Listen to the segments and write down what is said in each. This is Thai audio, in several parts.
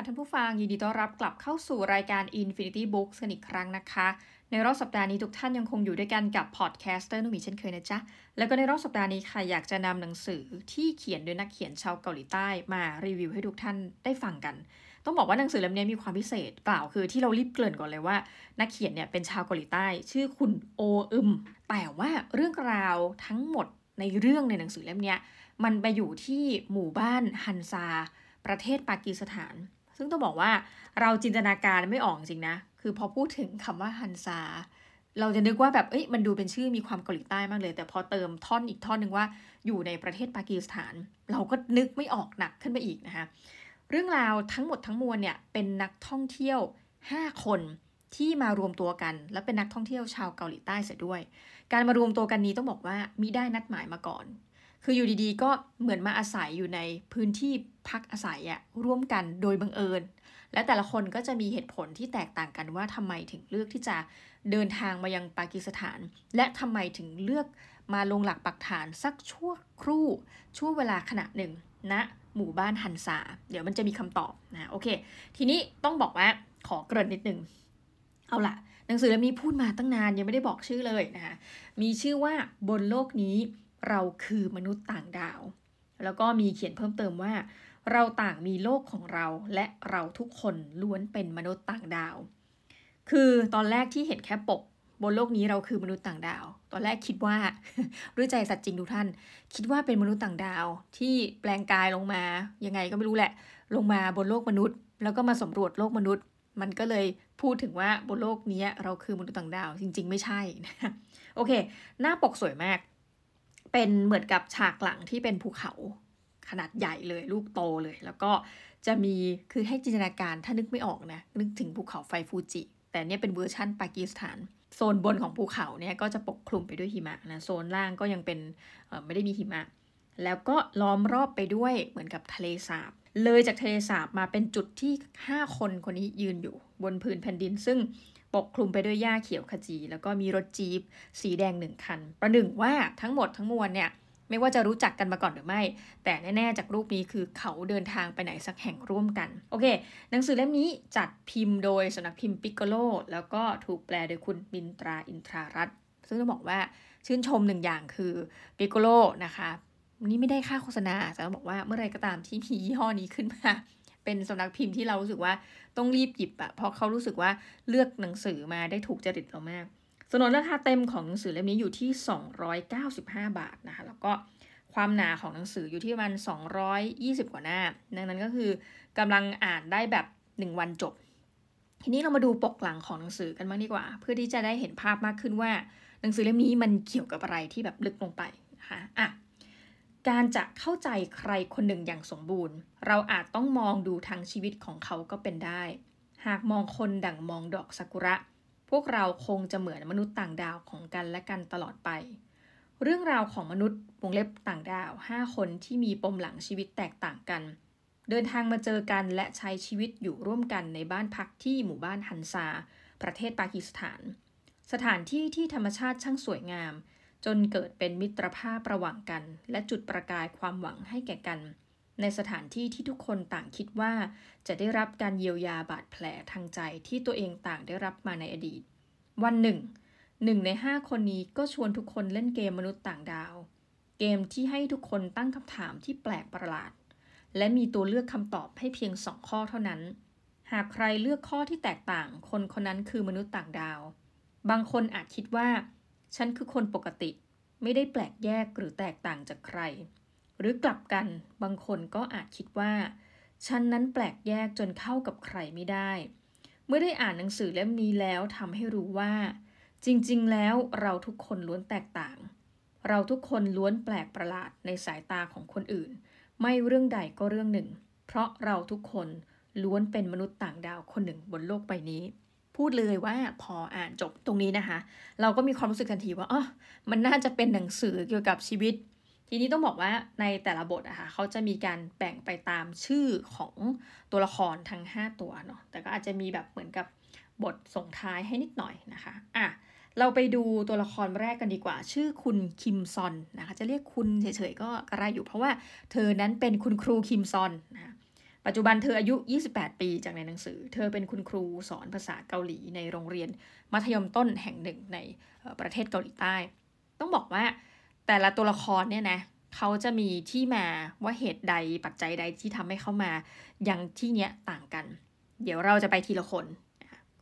ค่ะท่านผู้ฟังยินดีต้อนรับกลับเข้าสู่รายการ Infinity Books กันอีกครั้งนะคะ ในรอบสัปดาห์นี้ทุกท่านยังคงอยู่ด้วยกันกับ podcaster นุ่มีเช่นเคยนะจ๊ะ แล้วก็ในรอบสัปดาห์นี้ค่ะอยากจะนำหนังสือที่เขียนโดยนักเขียนชาวเกาหลีใต้มารีวิวให้ทุกท่านได้ฟังกัน ต้องบอกว่าหนังสือเล่มนี้มีความพิเศษเปล่าคือที่เรารีบเกริ่นก่อนเลยว่า นักเขียนเนี่ยเป็นชาวเกาหลีใต้ ชื่อคุณโออึมแต่ว่าเรื่องราวทั้งหมดในเรื่องในหนังสือเล่มนี้มันไปอยู่ที่หมู่บ้านฮันซาประเทศปากีสถาน ซึ่งต้องบอกว่าเราจินตนาการไม่ออกจริงนะ คือพอพูดถึงคำว่าฮันซา เราจะนึกว่าแบบ เอ้ย มันดูเป็นชื่อมีความเกาหลีใต้มากเลย แต่พอเติมท่อนอีกท่อนหนึ่งว่าอยู่ในประเทศปากีสถาน เราก็นึกไม่ออกหนักขึ้นไปอีกนะคะ เรื่องราวทั้งหมดทั้งมวลเนี่ยเป็นนักท่องเที่ยว 5 คนที่มารวมตัวกัน และเป็นนักท่องเที่ยวชาวเกาหลีใต้เสียด้วย การมารวมตัวกันนี้ต้องบอกว่ามิได้นัดหมายมาก่อน คืออยู่ดีๆ ก็เหมือนมาอาศัยอยู่ในพื้นที่พักอาศัยอะร่วมกันโดยบังเอิญ และแต่ละคนก็จะมีเหตุผลที่แตกต่างกันว่าทำไมถึงเลือกที่จะเดินทางมายังปากีสถาน และทำไมถึงเลือกมาลงหลักปักฐานสักชั่วครู่ช่วงเวลาขณะหนึ่งณนะหมู่บ้านฮันซาเดี๋ยวมันจะมีคำตอบนะโอเค ทีนี้ต้องบอกว่าขอเกริ่นนิดนึง เอาล่ะ หนังสือเล่มนี้พูดมาตั้งนานยังไม่ได้บอกชื่อเลยนะคะมีชื่อว่าบนโลกนี้ เราคือมนุษย์ต่างดาว แล้วก็มีเขียนเพิ่มเติมว่า เราต่างมีโลกของเรา และเราทุกคนล้วนเป็นมนุษย์ต่างดาว คือตอนแรกที่เห็นแค่ปก บนโลกนี้เราคือมนุษย์ต่างดาว ตอนแรกคิดว่าด้วยใจสัตย์จริงทุกท่าน คิดว่าเป็นมนุษย์ต่างดาว ที่แปลงกายลงมา ยังไงก็ไม่รู้แหละ ลงมาบนโลกมนุษย์ แล้วก็มาสำรวจโลกมนุษย์ มันก็เลยพูดถึงว่าบนโลกนี้เราคือมนุษย์ต่างดาว จริง ๆ ไม่ใช่นะโอเค หน้าปกสวยมาก เป็นเหมือนกับฉากหลังที่เป็นภูเขาขนาดใหญ่เลยลูกโตเลย แล้วก็จะมีคือให้จินตนาการถ้านึกไม่ออกนะ นึกถึงภูเขาไฟฟูจิ แต่เนี่ยเป็นเวอร์ชั่นปากีสถาน โซนบนของภูเขาเนี่ยก็จะปกคลุมไปด้วยหิมะนะโซนล่างก็ยังเป็นไม่ได้มีหิมะ แล้วก็ล้อมรอบไปด้วยเหมือนกับทะเลสาบ เลยจากทะเลสาบมาเป็นจุดที่ 5 คนคนนี้ยืนอยู่บนพื้นแผ่นดิน ซึ่งปกคลุมไปด้วยหญ้าเขียวขจี แล้วก็มีรถจี๊ปสีแดงหนึ่งคัน ประหนึ่งว่าทั้งหมดทั้งมวลเนี่ยไม่ว่าจะรู้จักกันมาก่อนหรือไม่ แต่แน่ ๆ จากรูปนี้คือเขาเดินทางไปไหนสักแห่งร่วมกัน โอเค หนังสือเล่มนี้จัดพิมพ์โดยสำนักพิมพ์ปิกโกโลแล้วก็ถูกแปลโดยคุณมินตราอินทรารัตซึ่งต้องบอกว่าชื่นชมหนึ่งอย่างคือปิกโกโลนะคะ นี่ไม่ได้ค่าโฆษณาแต่บอกว่าเมื่อไรก็ตามที่มียี่ห้อนี้ขึ้นมา เป็นสำนักพิมพ์ที่เรารู้สึกว่าต้องรีบหยิบอะเพราะเขารู้สึกว่าเลือกหนังสือมาได้ถูกจริตเรามากสนนราคาเต็มของหนังสือเล่มนี้อยู่ที่ 295 บาทนะคะแล้วก็ความหนาของหนังสืออยู่ที่ประมาณ220 กว่าหน้า ดังนั้นก็คือกำลังอ่านได้แบบ 1 วันจบ ทีนี้เรามาดูปกหลังของหนังสือกันบ้างดีกว่า เพื่อที่จะได้เห็นภาพมากขึ้นว่า หนังสือเล่มนี้มันเกี่ยวกับอะไรที่แบบลึกลงไปนะคะอะ การจะเข้าใจใครคนหนึ่งอย่างสมบูรณ์ เราอาจต้องมองดูทางชีวิตของเขาก็เป็นได้ หากมองคนดั่งมองดอกซากุระ พวกเราคงจะเหมือนมนุษย์ต่างดาวของกันและกันตลอดไป เรื่องราวของมนุษย์วงเล็บต่างดาว 5 คนที่มีปมหลังชีวิตแตกต่างกัน เดินทางมาเจอกันและใช้ชีวิตอยู่ร่วมกันในบ้านพักที่หมู่บ้านฮันซา ประเทศปากีสถาน สถานที่ที่ธรรมชาติช่างสวยงาม จนเกิดเป็นมิตรภาพระหว่างกัน และจุดประกายความหวังให้แก่กัน ในสถานที่ที่ทุกคนต่างคิดว่าจะได้รับการเยียวยาบาดแผลทางใจที่ตัวเองต่างได้รับมาในอดีต วันหนึ่งหนึ่งในห้าคนนี้ก็ชวนทุกคนเล่นเกมมนุษย์ต่างดาว เกมที่ให้ทุกคนตั้งคำถามที่แปลกประหลาด และมีตัวเลือกคำตอบให้เพียงสองข้อเท่านั้น หากใครเลือกข้อที่แตกต่าง คนคนนั้นคือมนุษย์ต่างดาว บางคนอาจคิดว่า ฉันคือคนปกติ ไม่ได้แปลกแยกหรือแตกต่างจากใคร หรือกลับกันบางคนก็อาจคิดว่า ฉันนั้นแปลกแยกจนเข้ากับใครไม่ได้ เมื่อได้อ่านหนังสือเล่มนี้แล้วทำให้รู้ว่า จริง ๆ แล้วเราทุกคนล้วนแตกต่าง เราทุกคนล้วนแปลกประหลาดในสายตาของคนอื่น ไม่เรื่องใดก็เรื่องหนึ่ง เพราะเราทุกคนล้วนเป็นมนุษย์ต่างดาวคนหนึ่งบนโลกใบนี้ พูดเลยว่าพออ่านจบตรงนี้นะคะ เราก็มีความรู้สึกทันทีว่าอ๋อมันน่าจะเป็นหนังสือเกี่ยวกับชีวิต ทีนี้ต้องบอกว่าในแต่ละบทอะคะ่ะเขาจะมีการแบ่งไปตามชื่อของตัวละครทั้ง 5 ตัวเนาะแต่ก็อาจจะมีแบบเหมือนกับบทส่งท้ายให้นิดหน่อยนะคะอะเราไปดูตัวละครแรกกันดีกว่า ชื่อคุณคิมซอนนะคะ จะเรียกคุณเฉยๆก็กระไรอยู่เพราะว่าเธอนั้นเป็นคุณครูคิมซอนนะ ปัจจุบันเธออายุ 28 ปีจากในหนังสือ เธอเป็นคุณครูสอนภาษาเกาหลีในโรงเรียนมัธยมต้นแห่งหนึ่งในประเทศเกาหลีใต้ ต้องบอกว่าแต่ละตัวละครเนี่ยนะเขาจะมีที่มาว่าเหตุใดปัจจัยใดที่ทำให้เขามายังที่เนี้ยต่างกัน เดี๋ยวเราจะไปทีละคน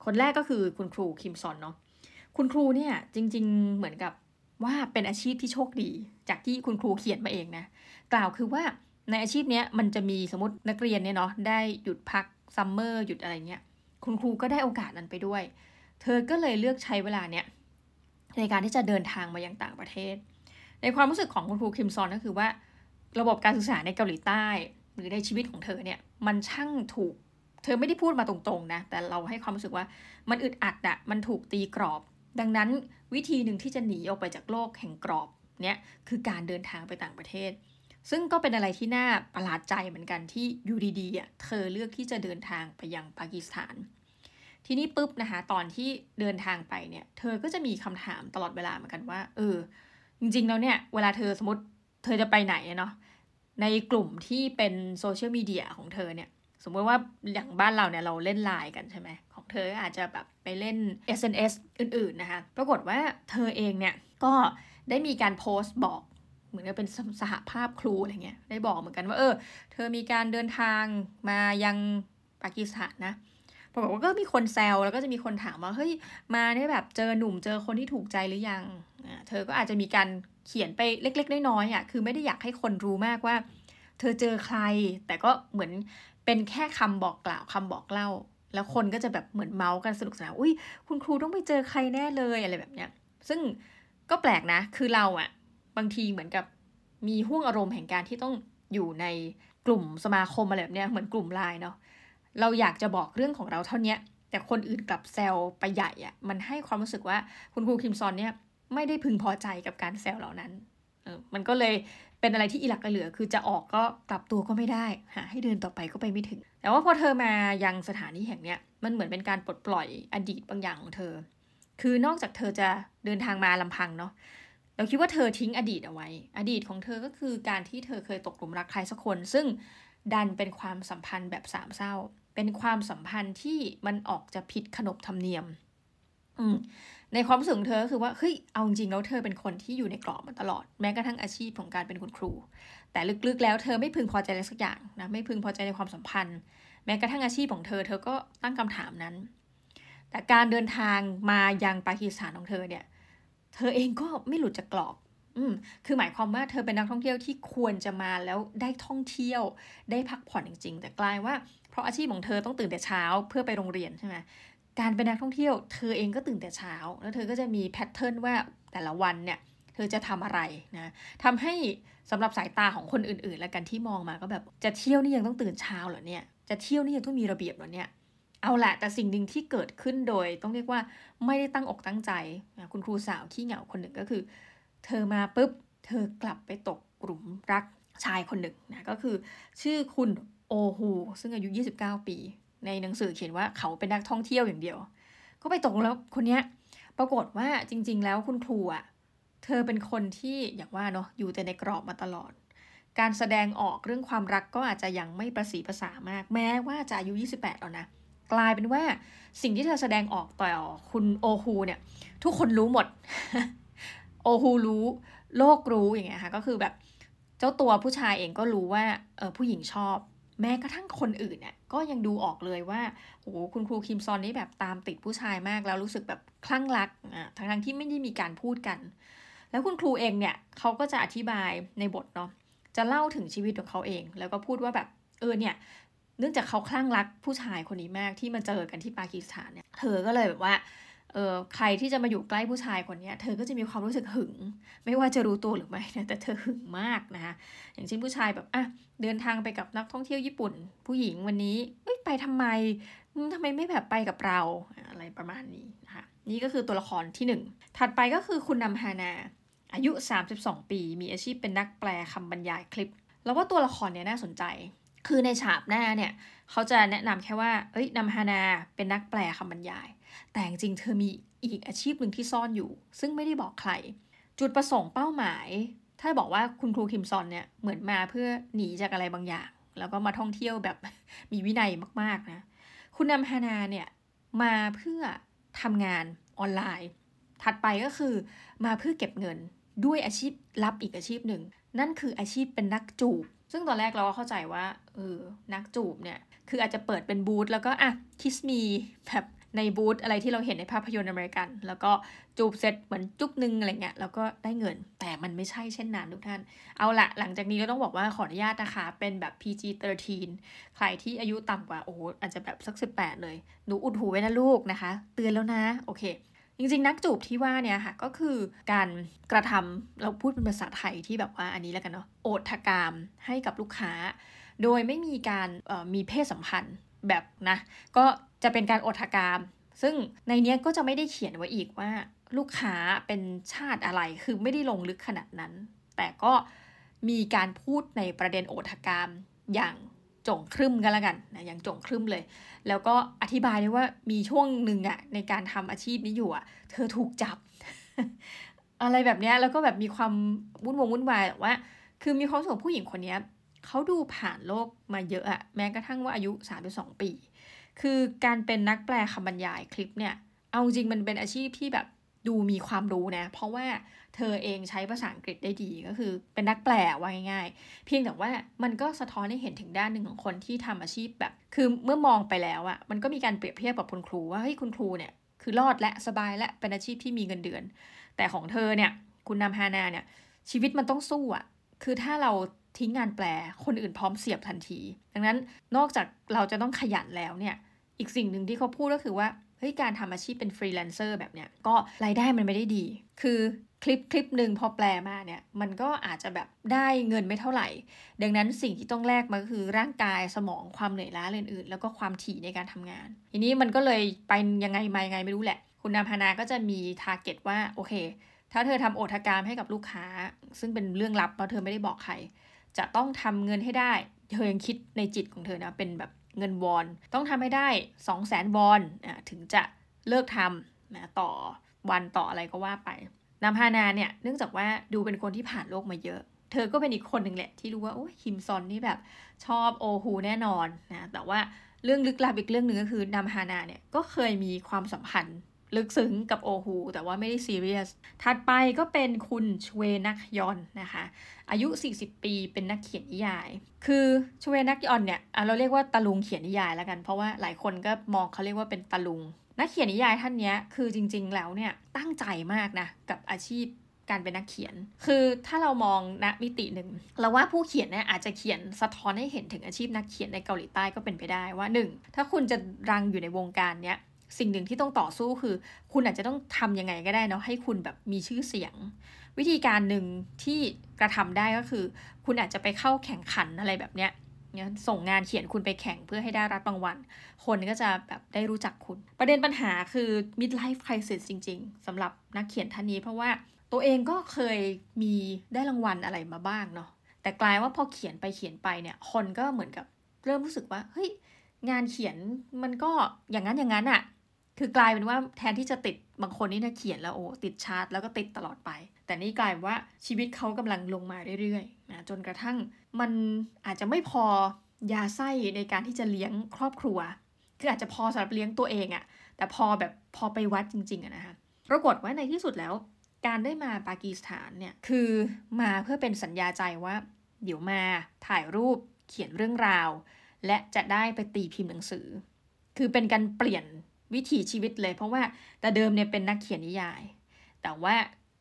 คนแรกก็คือคุณครูคิมซอนเนาะคุณครูเนี่ยจริง ๆเหมือนกับว่าเป็นอาชีพที่โชคดี จากที่คุณครูเขียนมาเองนะ กล่าวคือว่า ในอาชีพนี้มันจะมีสมมตินักเรียนเนี่ยเนาะได้หยุดพักซัมเมอร์หยุดอะไรเงี้ยคุณครูก็ได้โอกาสนั้นไปด้วย เธอก็เลยเลือกใช้เวลาเนี่ยในการที่จะเดินทางมายังต่างประเทศ ในความรู้สึกของคุณครูคิมซอนก็คือว่า ระบบการศึกษาในเกาหลีใต้ หรือในชีวิตของเธอเนี่ยมันช่างถูก เธอไม่ได้พูดมาตรงๆนะแต่เราให้ความรู้สึกว่ามันอึดอัดอะมันถูกตีกรอบ ดังนั้นวิธีหนึ่งที่จะหนีออกไปจากโลกแห่งกรอบเนี่ยคือการเดินทางไปต่างประเทศ ซึ่งก็เป็นอะไรที่น่าประหลาดใจเหมือนกันที่อยู่ดีๆอะเธอเลือกที่จะเดินทางไปยังปากีสถาน ทีนี้ปุ๊บนะคะตอนที่เดินทางไปเนี่ย เธอก็จะมีคำถามตลอดเวลาเหมือนกันว่า เออ จริงๆแล้วเนี่ย เวลาเธอสมมติเธอจะไปไหนเนาะในกลุ่มที่เป็นโซเชียลมีเดียของเธอเนี่ย สมมติว่าอย่างบ้านเราเนี่ยเราเล่นไลน์กันใช่ไหมของเธออาจจะแบบไปเล่น SNS อื่น ๆนะคะ ปรากฏว่าเธอเองเนี่ยก็ได้มีการโพสต์บอก เหมือนกับเป็นสหภาพครูอะไรเงี้ยได้บอกเหมือนกันว่าเออ เธอมีการเดินทางมายังปากีสถานนะปรากฏว่าก็มีคนแซวแล้วก็จะมีคนถามว่าเฮ้ยมาเนี่ยแบบเจอหนุ่มเจอคนที่ถูกใจหรือยังอ่าเธอก็อาจจะมีการเขียนไปเล็ก ๆ น้อยๆอะคือไม่ได้อยากให้คนรู้มากว่า เธอเจอใคร แต่ก็เหมือนเป็นแค่คำบอกกล่าวคำบอกเล่า แล้วคนก็จะแบบเหมือนเมาส์กันสนุกสนานอุ้ยคุณครูต้องไปเจอใครแน่เลยอะไรแบบเนี้ยซึ่งก็แปลกนะ คือเราอะ บางทีเหมือนกับมีห่วงอารมณ์แห่งการที่ต้องอยู่ในกลุ่มสมาคมอะไรแบบเนี้ยเหมือนกลุ่มไลน์เนาะเราอยากจะบอกเรื่องของเราเท่านี้แต่คนอื่นกลับแซวไปใหญ่อะมันให้ความรู้สึกว่าคุณครูคิมซอนเนี่ยไม่ได้พึงพอใจกับการแซวเหล่านั้นเออมันก็เลยเป็นอะไรที่อิหลักกระเหลือ คือจะออกก็กลับตัวก็ไม่ได้หาให้เดินต่อไปก็ไปไม่ถึง แต่ว่าพอเธอมายังสถานีแห่งเนี้ยมันเหมือนเป็นการปลดปล่อยอดีตบางอย่างของเธอ คือนอกจากเธอจะเดินทางมาลำพังเนาะ เราคิดว่าเธอทิ้งอดีตเอาไว้ อดีตของเธอก็คือการที่เธอเคยตกหลุมรักใครสักคน ซึ่งดันเป็นความสัมพันธ์แบบสามเศร้า เป็นความสัมพันธ์ที่มันออกจะผิดขนบธรรมเนียม อืมในความรู้สึกของเธอก็คือว่าเฮ้ยเอาจริงแล้วเธอเป็นคนที่อยู่ในกรอบมาตลอด แม้กระทั่งอาชีพของการเป็นคุณครู แต่ลึกๆแล้วเธอไม่พึงพอใจอะไรสักอย่างนะไม่พึงพอใจในความสัมพันธ์ แม้กระทั่งอาชีพของเธอ เธอก็ตั้งคำถามนั้น แต่การเดินทางมายังปากีสถานของเธอเนี่ย เธอเองก็ไม่หลุดจากกรอบอืมคือหมายความว่าเธอเป็นนักท่องเที่ยวที่ควรจะมาแล้วได้ท่องเที่ยวได้พักผ่อนจริง ๆ แต่กลายว่า เพราะอาชีพของเธอต้องตื่นแต่เช้าเพื่อไปโรงเรียนใช่ไหมการเป็นนักท่องเที่ยว เธอเองก็ตื่นแต่เช้า แล้วเธอก็จะมีแพทเทิร์นว่าแต่ละวันเนี่ยเธอจะทำอะไรนะทำให้สำหรับสายตาของคนอื่นๆ และกันที่มองมาก็แบบจะเที่ยวนี่ยังต้องตื่นเช้าเหรอเนี่ยจะเที่ยวนี่ยังต้องมีระเบียบเหรอเนี่ย เอาแหละ แต่สิ่งหนึ่งที่เกิดขึ้นโดย ต้องเรียกว่าไม่ได้ตั้งอกตั้งใจ คุณครูสาวขี้เหงาคนหนึ่งก็คือ เธอมาปุ๊บ เธอกลับไปตกกลุ่มรักชายคนหนึ่งนะก็คือ ชื่อคุณโอฮูซึ่งอายุ 29 ปี ในหนังสือเขียนว่าเขาเป็นนักท่องเที่ยวอย่างเดียว ก็ไปตกแล้วคนเนี้ยปรากฏว่าจริง ๆ แล้วคุณครูอะเธอเป็นคนที่อย่างว่าเนาะอยู่แต่ในกรอบมาตลอด การแสดงออกเรื่องความรักก็อาจจะยังไม่ประสีภาษามาก แม้ว่าจะอายุ 28 แล้วนะ กลายเป็นว่าสิ่งที่เธอแสดงออกต่อคุณโอฮูเนี่ยทุกคนรู้หมด โอฮูรู้ โลกรู้อย่างเงี้ยค่ะก็คือแบบเจ้าตัวผู้ชายเองก็รู้ว่าเออผู้หญิงชอบ แม้กระทั่งคนอื่นเนี่ยก็ยังดูออกเลยว่าโอ้คุณครูคิมซอนนี่แบบตามติดผู้ชายมากแล้วรู้สึกแบบคลั่งรักอ่าทั้งทั้งที่ไม่ได้มีการพูดกัน แล้วคุณครูเองเนี่ยเขาก็จะอธิบายในบทเนาะจะเล่าถึงชีวิตของเขาเอง แล้วก็พูดว่าแบบเออเนี่ย เนื่องจากเขาคลั่งรักผู้ชายคนนี้มากที่มาเจอกันที่ปากีสถานเนี่ย เธอก็เลยแบบว่าเออใครที่จะมาอยู่ใกล้ผู้ชายคนนี้เธอก็จะมีความรู้สึกหึง ไม่ว่าจะรู้ตัวหรือไม่นะแต่เธอหึงมากนะคะอย่างเช่นผู้ชายแบบอะเดินทางไปกับนักท่องเที่ยวญี่ปุ่น ผู้หญิงวันนี้ไปทำไมทำไมไม่แบบไปกับเราอะไรประมาณนี้นะคะนี่ก็คือตัวละครที่ 1 ถัดไปก็คือคุณนำฮานา อายุ 32 ปี มีอาชีพเป็นนักแปลคำบรรยายคลิป แล้วว่าตัวละครเนี้ยน่าสนใจ คือในฉากหน้าเนี่ยเขาจะแนะนำแค่ว่า เอ้ยนำฮานาเป็นนักแปลคำบรรยาย แต่จริงเธอมีอีกอาชีพหนึ่งที่ซ่อนอยู่ ซึ่งไม่ได้บอกใคร จุดประสงค์เป้าหมาย ถ้าบอกว่าคุณครูคิมซอนเนี่ยเหมือนมาเพื่อหนีจากอะไรบางอย่าง แล้วก็มาท่องเที่ยวแบบมีวินัยมากๆนะ คุณนำฮานาเนี่ยมาเพื่อทำงานออนไลน์ ถัดไปก็คือมาเพื่อเก็บเงินด้วยอาชีพลับอีกอาชีพหนึ่ง นั่นคืออาชีพเป็นนักจูบ ซึ่งตอนแรกเราก็เข้าใจว่าเออนักจูบเนี่ย คืออาจจะเปิดเป็นบูธแล้วก็อะคิสมีแบบในบูธอะไรที่เราเห็นในภาพยนตร์อเมริกัน แล้วก็จูบเสร็จเหมือนจุ๊บนึงอะไรเงี้ยแล้วก็ได้เงินแต่มันไม่ใช่เช่นนั้นทุกท่าน เอาละหลังจากนี้ก็ต้องบอกว่าขออนุญาตนะคะ เป็นแบบ PG-13 ใครที่อายุต่ำกว่าโอ้อาจจะแบบสัก 18 เลย หนูอุดหูไว้นะลูกนะคะ เตือนแล้วนะ โอเค จริง ๆ นักจูบที่ว่าเนี่ยค่ะก็คือการกระทำเราพูดเป็นภาษาไทยที่แบบว่าอันนี้แล้วกันเนาะโอทกรรมให้กับลูกค้า โดยไม่มีการมีเพศสัมพันธ์แบบนะ ก็จะเป็นการโอทกรรม ซึ่งในนี้ก็จะไม่ได้เขียนไว้อีกว่าลูกค้าเป็นชาติอะไรคือไม่ได้ลงลึกขนาดนั้น แต่ก็มีการพูดในประเด็นโอทกรรมอย่าง จงครึ่มกันล้วกันนะอย่างจงครึ่มเลย แล้วก็อธิบายได้ว่ามีช่วงหนึ่งอะในการทำอาชีพนี้อยู่อะเธอถูกจับ อะไรแบบนี้แล้วก็แบบมีความวุ่นวงวุ่นวายแต่ว่า คือมีความสุขผู้หญิงคนนี้เขาดูผ่านโลกมาเยอะอะแม้กระทั่งว่าอายุ32ปี คือการเป็นนักแปลคำบรรยายคลิปเนี่ย เอาจริงมันเป็นอาชีพที่แบบ ดูมีความรู้นะ เพราะว่าเธอเองใช้ภาษาอังกฤษได้ดีก็คือเป็นนักแปลว่าง่าย ๆ เพียงแต่ว่ามันก็สะท้อนให้เห็นถึงด้านหนึ่งของคนที่ทำอาชีพแบบ คือเมื่อมองไปแล้วอะมันก็มีการเปรียบเทียบกับคุณครูว่าเฮ้ยคุณครูเนี่ยคือรอดและสบายและเป็นอาชีพที่มีเงินเดือน แต่ของเธอเนี่ยคุณนำฮานาเนี่ยชีวิตมันต้องสู้อะคือถ้าเราทิ้งงานแปลคนอื่นพร้อมเสียบทันที ดังนั้นนอกจากเราจะต้องขยันแล้วเนี่ย อีกสิ่งหนึ่งที่เขาพูดก็คือว่า เฮ้ยการทำอาชีพเป็นฟรีแลนเซอร์แบบเนี้ยก็รายได้มันไม่ได้ดี คือคลิปคลิปหนึ่งพอแปลมาเนี่ยมันก็อาจจะแบบได้เงินไม่เท่าไหร่ ดังนั้นสิ่งที่ต้องแลกมาคือร่างกายสมองความเหนื่อยล้าอื่นๆ แล้วก็ความถี่ในการทำงาน ทีนี้มันก็เลยไปยังไงมายังไงไม่รู้แหละ คุณนำพนาก็จะมี target ว่าโอเค ถ้าเธอทำโอษฐกรรมให้กับลูกค้า ซึ่งเป็นเรื่องลับเพราะเธอไม่ได้บอกใคร จะต้องทำเงินให้ได้ เธอยังคิดในจิตของเธอนะเป็นแบบ เงินวอน ต้องทำให้ได้ 2 0 0แสนวอนถึงจะเลิกทำนะต่อวันต่ออะไรก็ว่าไปนำฮานาเนี่ยเนื่องจากว่าดูเป็นคนที่ผ่านโลกมาเยอะ เธอก็เป็นอีกคนหนึ่งแหละที่รู้ว่าโอ้ฮิมซอนนี่แบบชอบโอฮูแน่นอนนะแต่ว่าเรื่องลึกลับอีกเรื่องหนึ่งก็คือนำฮานาเนี่ยก็เคยมีความสัมพันธ์ ลึกซึ้งกับโอฮูแต่ว่าไม่ได้ซีเรียส ถัดไปก็เป็นคุณชเวนักยอนนะคะ อายุ 40 ปีเป็นนักเขียนนิยาย คือชเวนักยอนเนี่ยเราเรียกว่าตะลุงเขียนนิยายแล้วกัน เพราะว่าหลายคนก็มองเขาเรียกว่าเป็นตะลุง นักเขียนนิยายท่านนี้คือจริง ๆ แล้วเนี่ยตั้งใจมากนะกับอาชีพการเป็นนักเขียน คือถ้าเรามองณมิติหนึ่งเราว่าผู้เขียนเนี่ยอาจจะเขียนสะท้อนให้เห็นถึงอาชีพนักเขียนในเกาหลีใต้ก็เป็นไปได้ว่า 1. ถ้าคุณจะรังอยู่ในวงการเนี้ย สิ่งหนึ่งที่ต้องต่อสู้คือ คุณอาจจะต้องทำยังไงก็ได้เนาะให้คุณแบบมีชื่อเสียง วิธีการหนึ่งที่กระทำได้ก็คือ คุณอาจจะไปเข้าแข่งขันอะไรแบบเนี้ยเนี่ยส่งงานเขียนคุณไปแข่งเพื่อให้ได้รับรางวัล คนก็จะแบบได้รู้จักคุณ ประเด็นปัญหาคือ midlife crisis จริง ๆสำหรับนักเขียนท่านนี้ เพราะว่าตัวเองก็เคยมีได้รางวัลอะไรมาบ้างเนาะแต่กลายว่าพอเขียนไปเขียนไปเนี่ย คนก็เหมือนกับเริ่มรู้สึกว่าเฮ้ยงานเขียนมันก็อย่างนั้นอย่างนั้นอะ คือกลายเป็นว่าแทนที่จะติดบางคนนี่นะเขียนแล้วโอ้ติดชาร์ตแล้วก็ติดตลอดไป แต่นี่กลายว่าชีวิตเขากำลังลงมาเรื่อยๆนะจนกระทั่งมันอาจจะไม่พอยาไส้ในการที่จะเลี้ยงครอบครัว คืออาจจะพอสำหรับเลี้ยงตัวเองอะแต่พอแบบพอไปวัดจริงๆอะนะคะปรากฏว่าในที่สุดแล้ว การได้มาปากีสถานเนี่ยคือมาเพื่อเป็นสัญญาใจว่า เดี๋ยวมาถ่ายรูปเขียนเรื่องราว และจะได้ไปตีพิมพ์หนังสือ คือเป็นการเปลี่ยน วิถีชีวิตเลย เพราะว่าแต่เดิมเนี่ยเป็นนักเขียนนิยาย แต่ว่า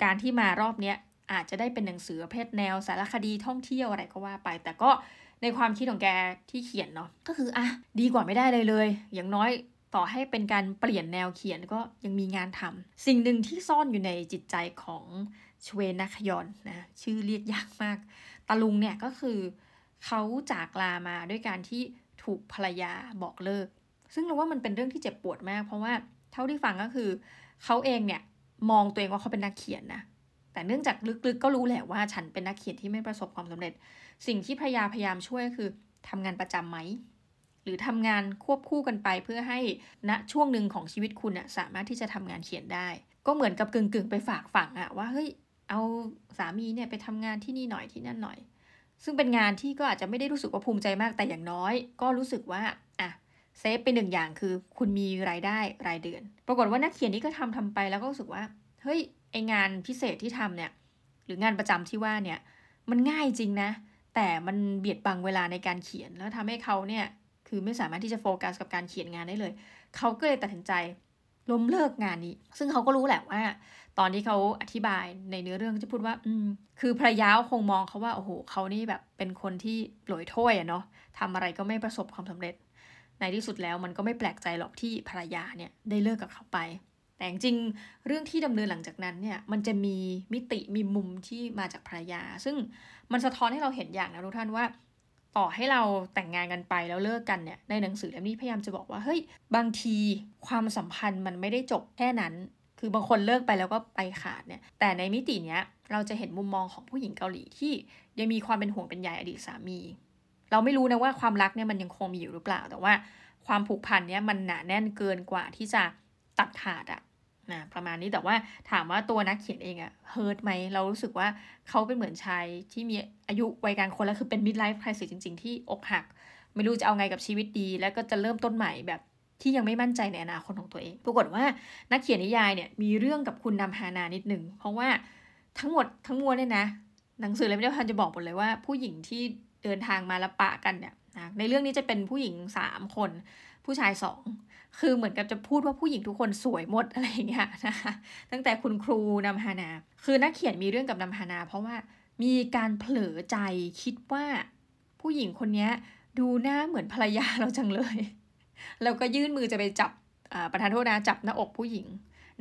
การที่มารอบเนี้ยอาจจะได้เป็นหนังสือประเภทแนวสารคดีท่องเที่ยวอะไรก็ว่าไป แต่ก็ในความคิดของแกที่เขียนเนาะก็คืออะดีกว่าไม่ได้เลยเลย อย่างน้อยต่อให้เป็นการเปลี่ยนแนวเขียนก็ยังมีงานทำสิ่งหนึ่งที่ซ่อนอยู่ในจิตใจของชเวนักยอนนะชื่อเรียกยากมากตาลุงเนี่ยก็คือเขาจากลามาด้วยการที่ถูกภรรยาบอกเลิก ซึ่งเราว่ามันเป็นเรื่องที่เจ็บปวดมาก เพราะว่าเท่าที่ฟังก็คือ เขาเองเนี่ยมองตัวเองว่าเขาเป็นนักเขียนนะแต่เนื่องจากลึกๆ ก็รู้แหละว่าฉันเป็นนักเขียนที่ไม่ประสบความสำเร็จ สิ่งที่พยาพยายามช่วยคือทำงานประจํำไหมหรือทำงานควบคู่กันไปเพื่อให้ณช่วงหนึ่งของชีวิตคุณอะสามารถที่จะทำงานเขียนได้ ก็เหมือนกับกึ่งๆ ไปฝากฝังอะว่าเฮ้ยเอาสามีเนี่ยไปทำงานที่นี่หน่อยที่นั่นหน่อย ซึ่งเป็นงานที่ก็อาจจะไม่ได้รู้สึกว่าภูมิใจมากแต่อย่างน้อย ก็รู้สึกว่าอะ safe เป็นหนึ่งอย่างคือ คุณมีรายได้รายเดือน ปรากฏว่านักเขียนนี้ก็ทำทำไปแล้วก็รู้สึกว่า เฮ้ย ไองานพิเศษที่ทำเนี่ย หรืองานประจำที่ว่าเนี่ย มันง่ายจริงนะ แต่มันเบียดบังเวลาในการเขียน แล้วทำให้เขาเนี่ย คือไม่สามารถที่จะโฟกัสกับการเขียนงานได้เลย เขาก็เลยตัดสินใจล้มเลิกงานนี้ ซึ่งเขาก็รู้แหละว่า ตอนที่เขาอธิบายในเนื้อเรื่องจะพูดว่า อืม คือภรรยาคงมองเขาว่า โอ้โห เขานี่แบบเป็นคนที่หลอยถ้วยอะเนาะทำอะไรก็ไม่ประสบความสำเร็จ ในที่สุดแล้วมันก็ไม่แปลกใจหรอกที่ภรรยาเนี่ยได้เลิกกับเขาไป แต่จริงเรื่องที่ดำเนินหลังจากนั้นเนี่ยมันจะมีมิติมีมุมที่มาจากภรรยา ซึ่งมันสะท้อนให้เราเห็นอย่างนะทุกท่านว่า ต่อให้เราแต่งงานกันไปแล้วเลิกกันเนี่ยในหนังสือเล่มนี้พยายามจะบอกว่าเฮ้ยบางทีความสัมพันธ์มันไม่ได้จบแค่นั้น คือบางคนเลิกไปแล้วก็ไปขาดเนี่ยแต่ในมิติเนี้ยเราจะเห็นมุมมองของผู้หญิงเกาหลีที่ยังมีความเป็นห่วงเป็นใยอดีตสามี เราไม่รู้นะว่าความรักเนี่ยมันยังคงมีอยู่หรือเปล่า แต่ว่าความผูกพันเนี่ยมันหนาแน่นเกินกว่าที่จะตัดขาดอะนะประมาณนี้แต่ว่าถามว่าตัวนักเขียนเองอะเฮิร์ตไหมเรารู้สึกว่าเขาเป็นเหมือนชายที่มีอายุวัยกลางคนแล้วคือเป็นมิดไลฟ์คริสจริง ๆ ที่อกหัก ไม่รู้จะเอาไงกับชีวิตดี แล้วก็จะเริ่มต้นใหม่แบบที่ยังไม่มั่นใจในอนาคตของตัวเอง ปรากฏว่านักเขียนนิยายเนี่ยมีเรื่องกับคุณนำฮานานิดหนึ่งเพราะว่าทั้งหมดทั้งมวลเนี่ยนะหนังสือเลยไม่ได้พันจะบอกหมดเลยว่าผู้หญิงที่ เดินทางมาละปะกันเนี่ยนะในเรื่องนี้จะเป็นผู้หญิงสามคน ผู้ชายสองคือเหมือนกับจะพูดว่าผู้หญิงทุกคนสวยหมดอะไรอย่างเงี้ยนะคะตั้งแต่คุณครูนำฮานา คือนักเขียนมีเรื่องกับนำฮานา เพราะว่ามีการเผลอใจคิดว่าผู้หญิงคนนี้ดูหน้าเหมือนภรรยาเราจังเลย แล้วก็ยื่นมือจะไปจับประธานโทษนะจับหน้าอกผู้หญิง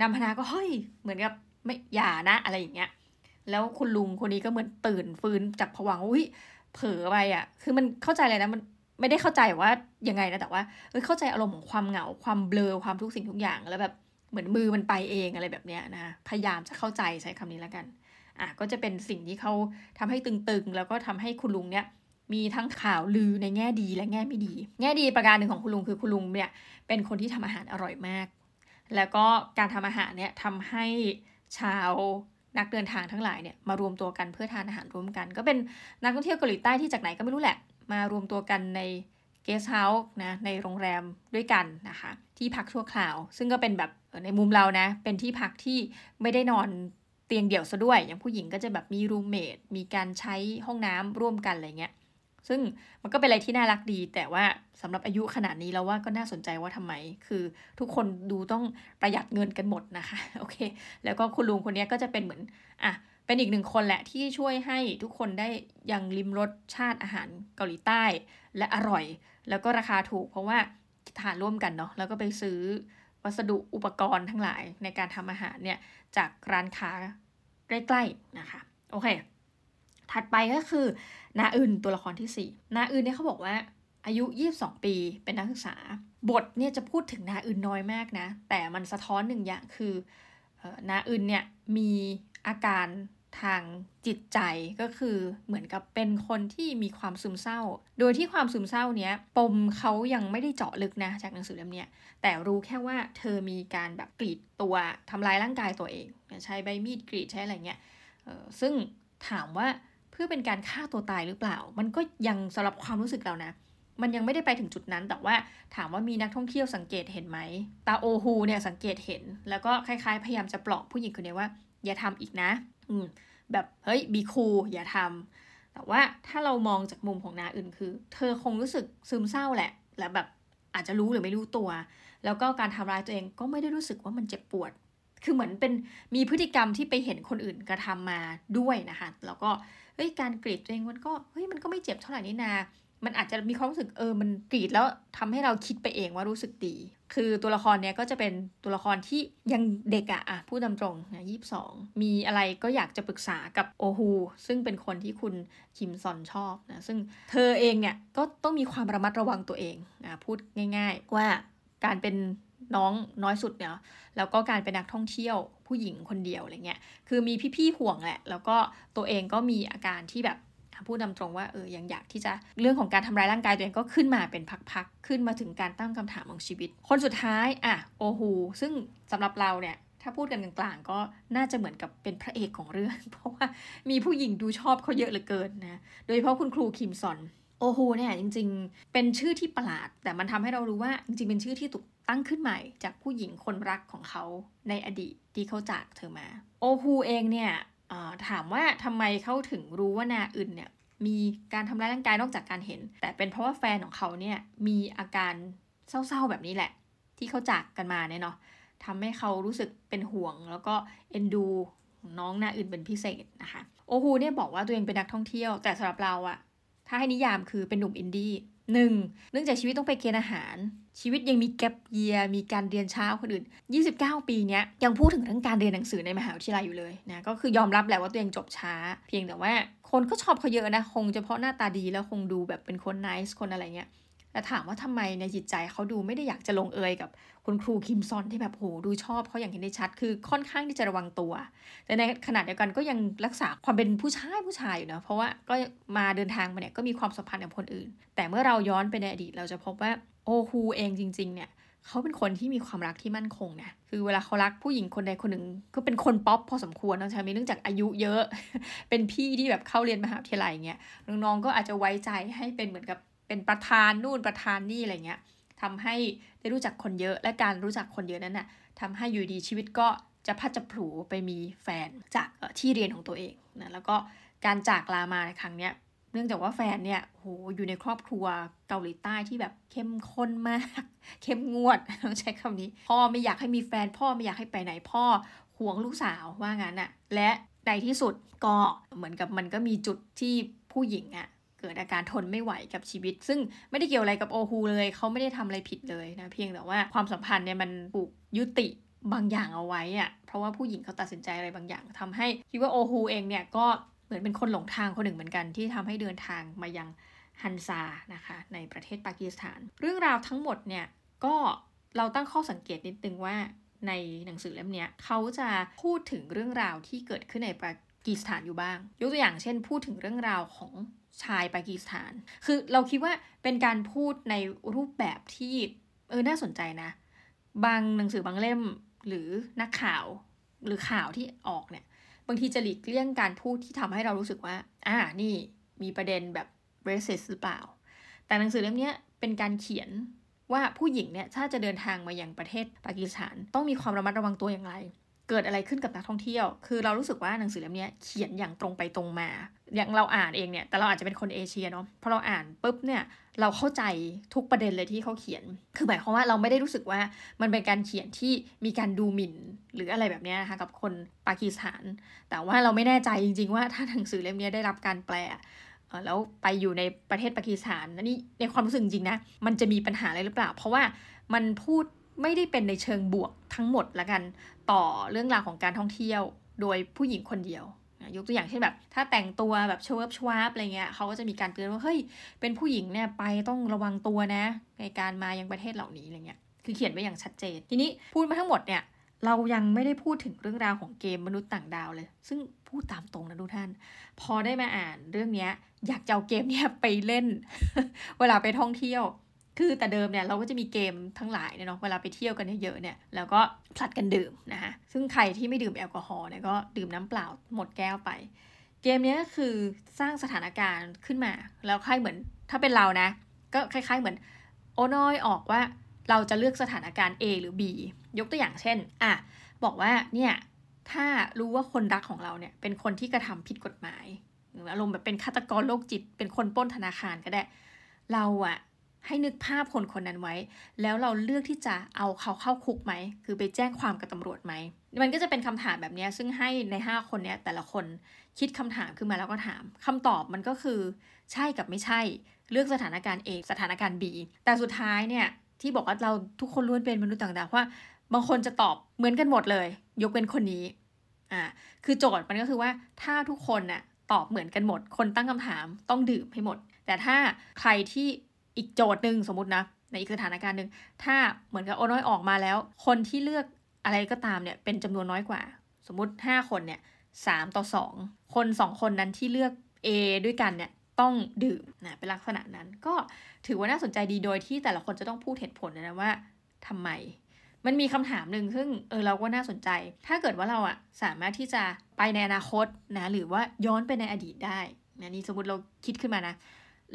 นำฮานาก็เฮ้ยเหมือนกับไม่อย่านะอะไรอย่างเงี้ย แล้วคุณลุงคนนี้ก็เหมือนตื่นฟื้นจากผวังอุ้ย เผลอไปอะ คือมันเข้าใจเลยนะ มันไม่ได้เข้าใจว่ายังไงนะ แต่ว่าเออเข้าใจอารมณ์ของความเหงา ความเบลอ ความทุกสิ่งทุกอย่าง แล้วแบบเหมือนมือมันไปเองอะไรแบบเนี้ยนะ พยายามจะเข้าใจใช้คำนี้แล้วกัน อะ ก็จะเป็นสิ่งที่เขาทำให้ตึงๆ แล้วก็ทำให้คุณลุงเนี้ยมีทั้งข่าวลือในแง่ดีและแง่ไม่ดี แง่ดีประการหนึ่งของคุณลุงคือคุณลุงเนี่ยเป็นคนที่ทำอาหารอร่อยมาก แล้วก็การทำอาหารเนี่ยทำให้ชาว นักเดินทางทั้งหลายเนี่ยมารวมตัวกันเพื่อทานอาหารร่วมกัน ก็เป็นนักท่องเที่ยวเกาหลีใต้ที่จากไหนก็ไม่รู้แหละ มารวมตัวกันใน guesthouse นะในโรงแรมด้วยกันนะคะที่พักชั่วคราว ซึ่งก็เป็นแบบในมุมเรานะ เป็นที่พักที่ไม่ได้นอนเตียงเดี่ยวซะด้วย อย่างผู้หญิงก็จะแบบมีรูมเมทมีการใช้ห้องน้ำร่วมกันอะไรเงี้ย ซึ่งมันก็เป็นอะไรที่น่ารักดี แต่ว่าสำหรับอายุขนาดนี้เราว่าก็น่าสนใจว่าทำไม คือทุกคนดูต้องประหยัดเงินกันหมดนะคะ โอเค แล้วก็คุณลุงคนนี้ก็จะเป็นเหมือนอะเป็นอีกหนึ่งคนแหละที่ช่วยให้ทุกคนได้ยังริมรสชาติอาหารเกาหลีใต้ และอร่อย แล้วก็ราคาถูกเพราะว่าทานร่วมกันเนาะแล้วก็ไปซื้อวัสดุอุปกรณ์ทั้งหลายในการทำอาหารเนี่ยจากร้านค้าใกล้ ๆ นะคะ โอเค ถัดไปก็คือนาอึนตัวละครที่ 4 นาอึนเนี่ยเขาบอกว่าอายุ 22 ปีเป็นนักศึกษา บทเนี่ยจะพูดถึงนาอึนน้อยมากนะ แต่มันสะท้อนหนึ่งอย่างคือนาอึนเนี่ยมีอาการทางจิตใจก็คือเหมือนกับเป็นคนที่มีความซึมเศร้า โดยที่ความซึมเศร้าเนี้ยปมเขายังไม่ได้เจาะลึกนะจากหนังสือเล่มนี้แต่รู้แค่ว่าเธอมีการแบบกรีดตัวทำลายร่างกายตัวเอง ใช้ใบมีดกรีดใช้อะไรเงี้ยซึ่งถามว่า พื่อเป็นการฆ่าตัวตายหรือเปล่า มันก็ยังสำหรับความรู้สึกเรานะ มันยังไม่ได้ไปถึงจุดนั้น แต่ว่าถามว่ามีนักท่องเที่ยวสังเกตเห็นไหม ตาโอฮูเนี่ยสังเกตเห็น แล้วก็คล้ายๆ พยายามจะปลอบผู้หญิงคนนี้ว่า อย่าทำอีกนะ อืม แบบเฮ้ยบีคูอย่าทำแต่ว่าถ้าเรามองจากมุมของนาอื่นคือ เธอคงรู้สึกซึมเศร้าแหละ แล้วแบบอาจจะรู้หรือไม่รู้ตัว แล้วก็การทำร้ายตัวเองก็ไม่ได้รู้สึกว่ามันเจ็บปวด คือเหมือนเป็นมีพฤติกรรมที่ไปเห็นคนอื่นกระทำมาด้วยนะคะ แล้วก็เเฮ้ยการกรีดตัวเองมันก็เฮ้ยมันก็ไม่เจ็บเท่าไหร่นี่นา มันอาจจะมีความรู้สึกเออมันกรีดแล้วทำให้เราคิดไปเองว่ารู้สึกดี คือตัวละครเนี้ยก็จะเป็นตัวละครที่ยังเด็กอะอะพูดตามตรงนะยี่สิบสองมีอะไรก็อยากจะปรึกษากับโอฮูซึ่งเป็นคนที่คุณคิมซอนชอบนะซึ่งเธอเองเนี่ยก็ต้องมีความระมัดระวังตัวเองอะพูดง่าย ๆ ว่าการเป็น น้องน้อยสุดเนี่ยแล้วก็การเป็นนักท่องเที่ยวผู้หญิงคนเดียวอะไรเงี้ยคือมีพี่ๆห่วงแหละ แล้วก็ตัวเองก็มีอาการที่แบบพูดตาตรงว่าเออยังอยากที่จะเรื่องของการทำร้ายร่างกายตัวเองก็ขึ้นมาเป็นพักๆขึ้นมาถึงการตั้งคำถามของชีวิต คนสุดท้ายอะโอฮูซึ่งสำหรับเราเนี่ยถถ้าพูดกันกลางๆ ก็น่าจะเหมือนกับเป็นพระเอกของเรื่อง เพราะว่ามีผู้หญิงดูชอบเขาเยอะเหลือเกินนะโดยเฉพาะคุณครูคิมซอน โอฮูเนี่ยจริง ๆ เป็นชื่อที่ประหลาด แต่มันทำให้เรารู้ว่าจริงๆ เป็นชื่อที่ถูกตั้งขึ้นใหม่ จากผู้หญิงคนรักของเขาในอดีตที่เขาจากเธอมา โอฮูเองเนี่ยถามว่าทำไมเขาถึงรู้ว่านาอึนเนี่ยมีการทำร้ายร่างกายนอกจากการเห็น แต่เป็นเพราะว่าแฟนของเขาเนี่ยมีอาการเศร้าๆแบบนี้แหละ ที่เขาจากกันมาเนี่ยเนาะทำให้เขารู้สึกเป็นห่วง แล้วก็เอ็นดูน้องนาอื่นเป็นพิเศษนะคะ โอฮูเนี่ยบอกว่าตัวเองเป็นนักท่องเที่ยว แต่สำหรับเราอะ ถ้าให้นิยามคือเป็นหนุ่มอินดี้หนึ่งเนื่องจากชีวิตต้องไปเกณฑ์อาหาร ชีวิตยังมีแกลบเยียมีการเรียนเช้าคนอื่น 29 ปีเนี้ยยังพูดถึงเรื่องการเรียนหนังสือในมหาวิทยาลัยอยู่เลยนะก็คือยอมรับแหละว่าตัวเองจบช้า เพียงแต่ว่าคนก็ชอบเขาเยอะนะ คงเฉพาะหน้าตาดีแล้วคงดูแบบเป็นคนนิสคนอะไรเงี้ย แต่ถามว่าทำไมในจิตใจเขาดูไม่ได้อยากจะลงเอยกับคุณครูคิมซอนที่แบบโหดูชอบเขาอย่างเห็นได้ชัด คือค่อนข้างที่จะระวังตัว แต่ในขณะเดียวกันก็ยังรักษาความเป็นผู้ชายผู้ชายอยู่นะเพราะว่าก็มาเดินทางมาเนี่ยก็มีความสัมพันธ์กับคนอื่น แต่เมื่อเราย้อนไปในอดีตเราจะพบว่าโอฮูเองจริง ๆ เนี่ยเขาเป็นคนที่มีความรักที่มั่นคงนะ คือเวลาเขารักผู้หญิงคนใดคนหนึ่ง ก็เป็นคนป๊อปพอสมควรนะใช่ไหมเนื่องจากอายุเยอะ เป็นพี่ที่แบบเข้าเรียนมหาวิทยาลัยเงี้ย น้องๆก็อาจจะไว้ใจให้เป็นเหมือนกับ เป็นประธานนู่นประธานนี่อะไรเงี้ยทำให้ได้รู้จักคนเยอะและการรู้จักคนเยอะนั้นน่ะทำให้อยู่ดีชีวิตก็จะพัดจะผูไปมีแฟนจากที่เรียนของตัวเองนะแล้วก็การจากลามาในครั้งเนี้ยเนื่องจากว่าแฟนเนี่ยโหอยู่ในครอบครัวเกาหลีใต้ที่แบบเข้มข้นมาก เข้มงวดต้องใช้คำนี้ พ่อไม่อยากให้มีแฟน พ่อไม่อยากให้ไปไหนพ่อห่วงลูกสาวว่างั้นอะและในที่สุดก็เหมือนกับมันก็มีจุดที่ผู้หญิงอะ เกิดอาการทนไม่ไหวกับชีวิต ซึ่งไม่ได้เกี่ยวอะไรกับโอฮูเลยเขาไม่ได้ทำอะไรผิดเลยนะเพียงแต่ว่าความสัมพันธ์เนี่ยมันถูกยุติบางอย่างเอาไว้อะเพราะว่าผู้หญิงเขาตัดสินใจอะไรบางอย่างทำให้คิดว่าโอฮูเองเนี่ยก็เหมือนเป็นคนหลงทางคนหนึ่งเหมือนกันที่ทำให้เดินทางมายังฮันซานะคะในประเทศปากีสถาน เรื่องราวทั้งหมดเนี่ยก็เราตั้งข้อสังเกตนิดนึงว่าในหนังสือเล่มนี้เขาจะพูดถึงเรื่องราวที่เกิดขึ้นในปา กีสถานอยู่บ้าง ยกตัวอย่างเช่น พูดถึงเรื่องราวของชายปากีสถาน คือเราคิดว่าเป็นการพูดในรูปแบบที่เออน่าสนใจนะ บางหนังสือบางเล่มหรือนักข่าวหรือข่าวที่ออกเนี่ย บางทีจะหลีกเลี่ยงการพูดที่ทำให้เรารู้สึกว่า อ่านี่มีประเด็นแบบ racist หรือเปล่า แต่หนังสือเล่มนี้เป็นการเขียนว่าผู้หญิงเนี่ยถ้าจะเดินทางมายังประเทศปากีสถาน ต้องมีความระมัดระวังตัวอย่างไร เกิดอะไรขึ้นกับนักท่องเที่ยว คือเรารู้สึกว่าหนังสือเล่มนี้เขียนอย่างตรงไปตรงมา อย่างเราอ่านเองเนี่ย แต่เราอาจจะเป็นคนเอเชียเนาะ พอเราอ่านปุ๊บเนี่ย เราเข้าใจทุกประเด็นเลยที่เขาเขียน คือหมายความว่าเราไม่ได้รู้สึกว่ามันเป็นการเขียนที่มีการดูหมิ่น หรืออะไรแบบนี้นะคะกับคนปากีสถาน แต่ว่าเราไม่แน่ใจจริง ๆ ว่าถ้าหนังสือเล่มนี้ได้รับการแปลแล้วไปอยู่ในประเทศปากีสถานนี่ในความรู้สึกจริงนะ มันจะมีปัญหาอะไรหรือเปล่า เพราะว่ามันพูด ไม่ได้เป็นในเชิงบวกทั้งหมดละกันต่อเรื่องราวของการท่องเที่ยว โดยผู้หญิงคนเดียวยกตัวอย่างเช่นแบบ ถ้าแต่งตัวแบบชวบชวบอะไรเงี้ยเขาก็จะมีการเตือนว่าเฮ้ยเป็นผู้หญิงเนี่ยไปต้องระวังตัวนะ ในการมายังประเทศเหล่านี้อะไรเงี้ยคือเขียนไว้อย่างชัดเจน ทีนี้พูดมาทั้งหมดเนี่ยเรายังไม่ได้พูดถึงเรื่องราวของเกมมนุษย์ต่างดาวเลย ซึ่งพูดตามตรงนะทุกท่าน พอได้มาอ่านเรื่องนี้อยากจะเอาเกมเนี้ยไปเล่น เวลาไปท่องเที่ยว คือแต่เดิมเนี่ยเราก็จะมีเกมทั้งหลายเนาะเวลาไปเที่ยวกันเยอะเนี่ยแล้วก็ผลัดกันดื่มนะคะซึ่งใครที่ไม่ดื่มแอลกอฮอล์เนี่ยก็ดื่มน้ำเปล่าหมดแก้วไป เกมนี้ก็คือสร้างสถานการณ์ขึ้นมา แล้วคล้ายเหมือนถ้าเป็นเรานะ ก็คล้าย ๆเหมือนโอน้อยออกว่าเราจะเลือกสถานการณ์ A หรือ B ยกตัวอย่างเช่นอะบอกว่าเนี่ยถ้ารู้ว่าคนรักของเราเนี่ยเป็นคนที่กระทำผิดกฎหมายหรืออารมณ์แบบเป็นฆาตกรโรคจิต เป็นคนป้นธนาคารก็ได้ เราอะ ให้นึกภาพคนคนนั้นไว้ แล้วเราเลือกที่จะเอาเขาเข้าคุกไหม คือไปแจ้งความกับตำรวจไหม มันก็จะเป็นคำถามแบบนี้ซึ่งให้ใน 5 คนเนี้ยแต่ละคนคิดคำถามขึ้นมาแล้วก็ถามคำตอบมันก็คือใช่กับไม่ใช่ เลือกสถานการณ์ A สถานการณ์ B แต่สุดท้ายเนี่ยที่บอกว่าเราทุกคนล้วนเป็นมนุษย์ต่างดาวว่า บางคนจะตอบเหมือนกันหมดเลย ยกเป็นคนนี้อ่าคือโจทย์มันก็คือว่าถ้าทุกคนน่ะตอบเหมือนกันหมด คนตั้งคำถามต้องดื่มให้หมด แต่ถ้าใครที่ อีกโจทย์หนึ่งสมมตินะ ในอีกสถานการณ์หนึ่งถ้าเหมือนกับโอน้อยออกมาแล้ว คนที่เลือกอะไรก็ตามเนี่ยเป็นจำนวนน้อยกว่า สมมติ 5 คนเนี่ยสต่อ 2 คน 2 คนนั้นที่เลือก A ด้วยกันเนี่ยต้องดื่มนะเป็นลักษณะนั้นก็ถือว่าน่าสนใจดีโดยที่แต่ละคนจะต้องพูดเหตุผลนะว่าทำไม มันมีคำถามหนึ่งซึ่งเออเราก็น่าสนใจ ถ้าเกิดว่าเราอะสามารถที่จะไปในอนาคตนะหรือว่าย้อนไปในอดีตได้นะนี่สมมติเราคิดขึ้นมานะ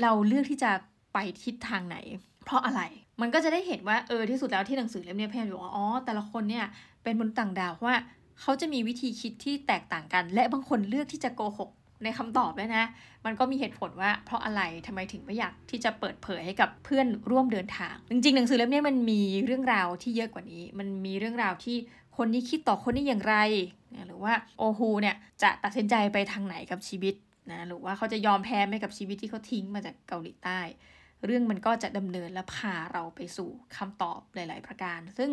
เราเลือกที่จะ ไปทิศทางไหน เพราะอะไร มันก็จะได้เห็นว่าเออที่สุดแล้วที่หนังสือเล่มนี้พยายามบอกว่าอ๋อแต่ละคนเนี่ยเป็นมนุษย์ต่างดาวว่า เขาจะมีวิธีคิดที่แตกต่างกัน และบางคนเลือกที่จะโกหกในคำตอบด้วยนะ มันก็มีเหตุผลว่าเพราะอะไรทำไมถึงไม่อยากที่จะเปิดเผยให้กับเพื่อนร่วมเดินทาง จริงๆ หนังสือเล่มนี้มันมีเรื่องราวที่เยอะกว่านี้ มันมีเรื่องราวที่คนนี้คิดต่อคนนี้อย่างไร หรือว่าโอฮูเนี่ยจะตัดสินใจไปทางไหนกับชีวิตนะ หรือว่าเขาจะยอมแพ้ไหมกับชีวิตที่เขาทิ้งมาจากเกาหลีใต้ เรื่องมันก็จะดำเนินและพาเราไปสู่คำตอบหลาย ๆ ประการ ซึ่ง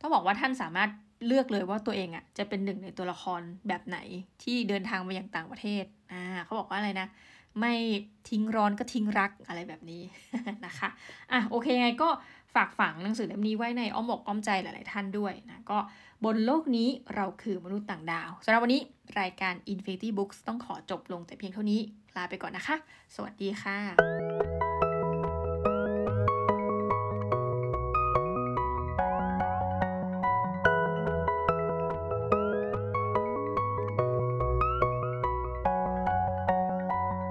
ต้องบอกว่าท่านสามารถเลือกเลยว่าตัวเองอะ่ะจะเป็นหนึ่งในตัวละครแบบไหนที่เดินทางมาอย่างต่างประเทศอ่าเขาบอกว่าอะไรนะ ไม่ทิ้งร้อนก็ทิ้งรักอะไรแบบนี้นะคะอะโอเคไงก็ฝากฝังหนังสือเล่มนี้ไว้ในอ้อมอกอ้อมใจหลาย ๆ ท่านด้วยนะก็บนโลกนี้เราคือมนุษย์ต่างดาวสำหรับวันนี้รายการ Infinity Books ต้องขอจบลงแต่เพียงเท่านี้ลาไปก่อนนะคะ สวัสดีค่ะ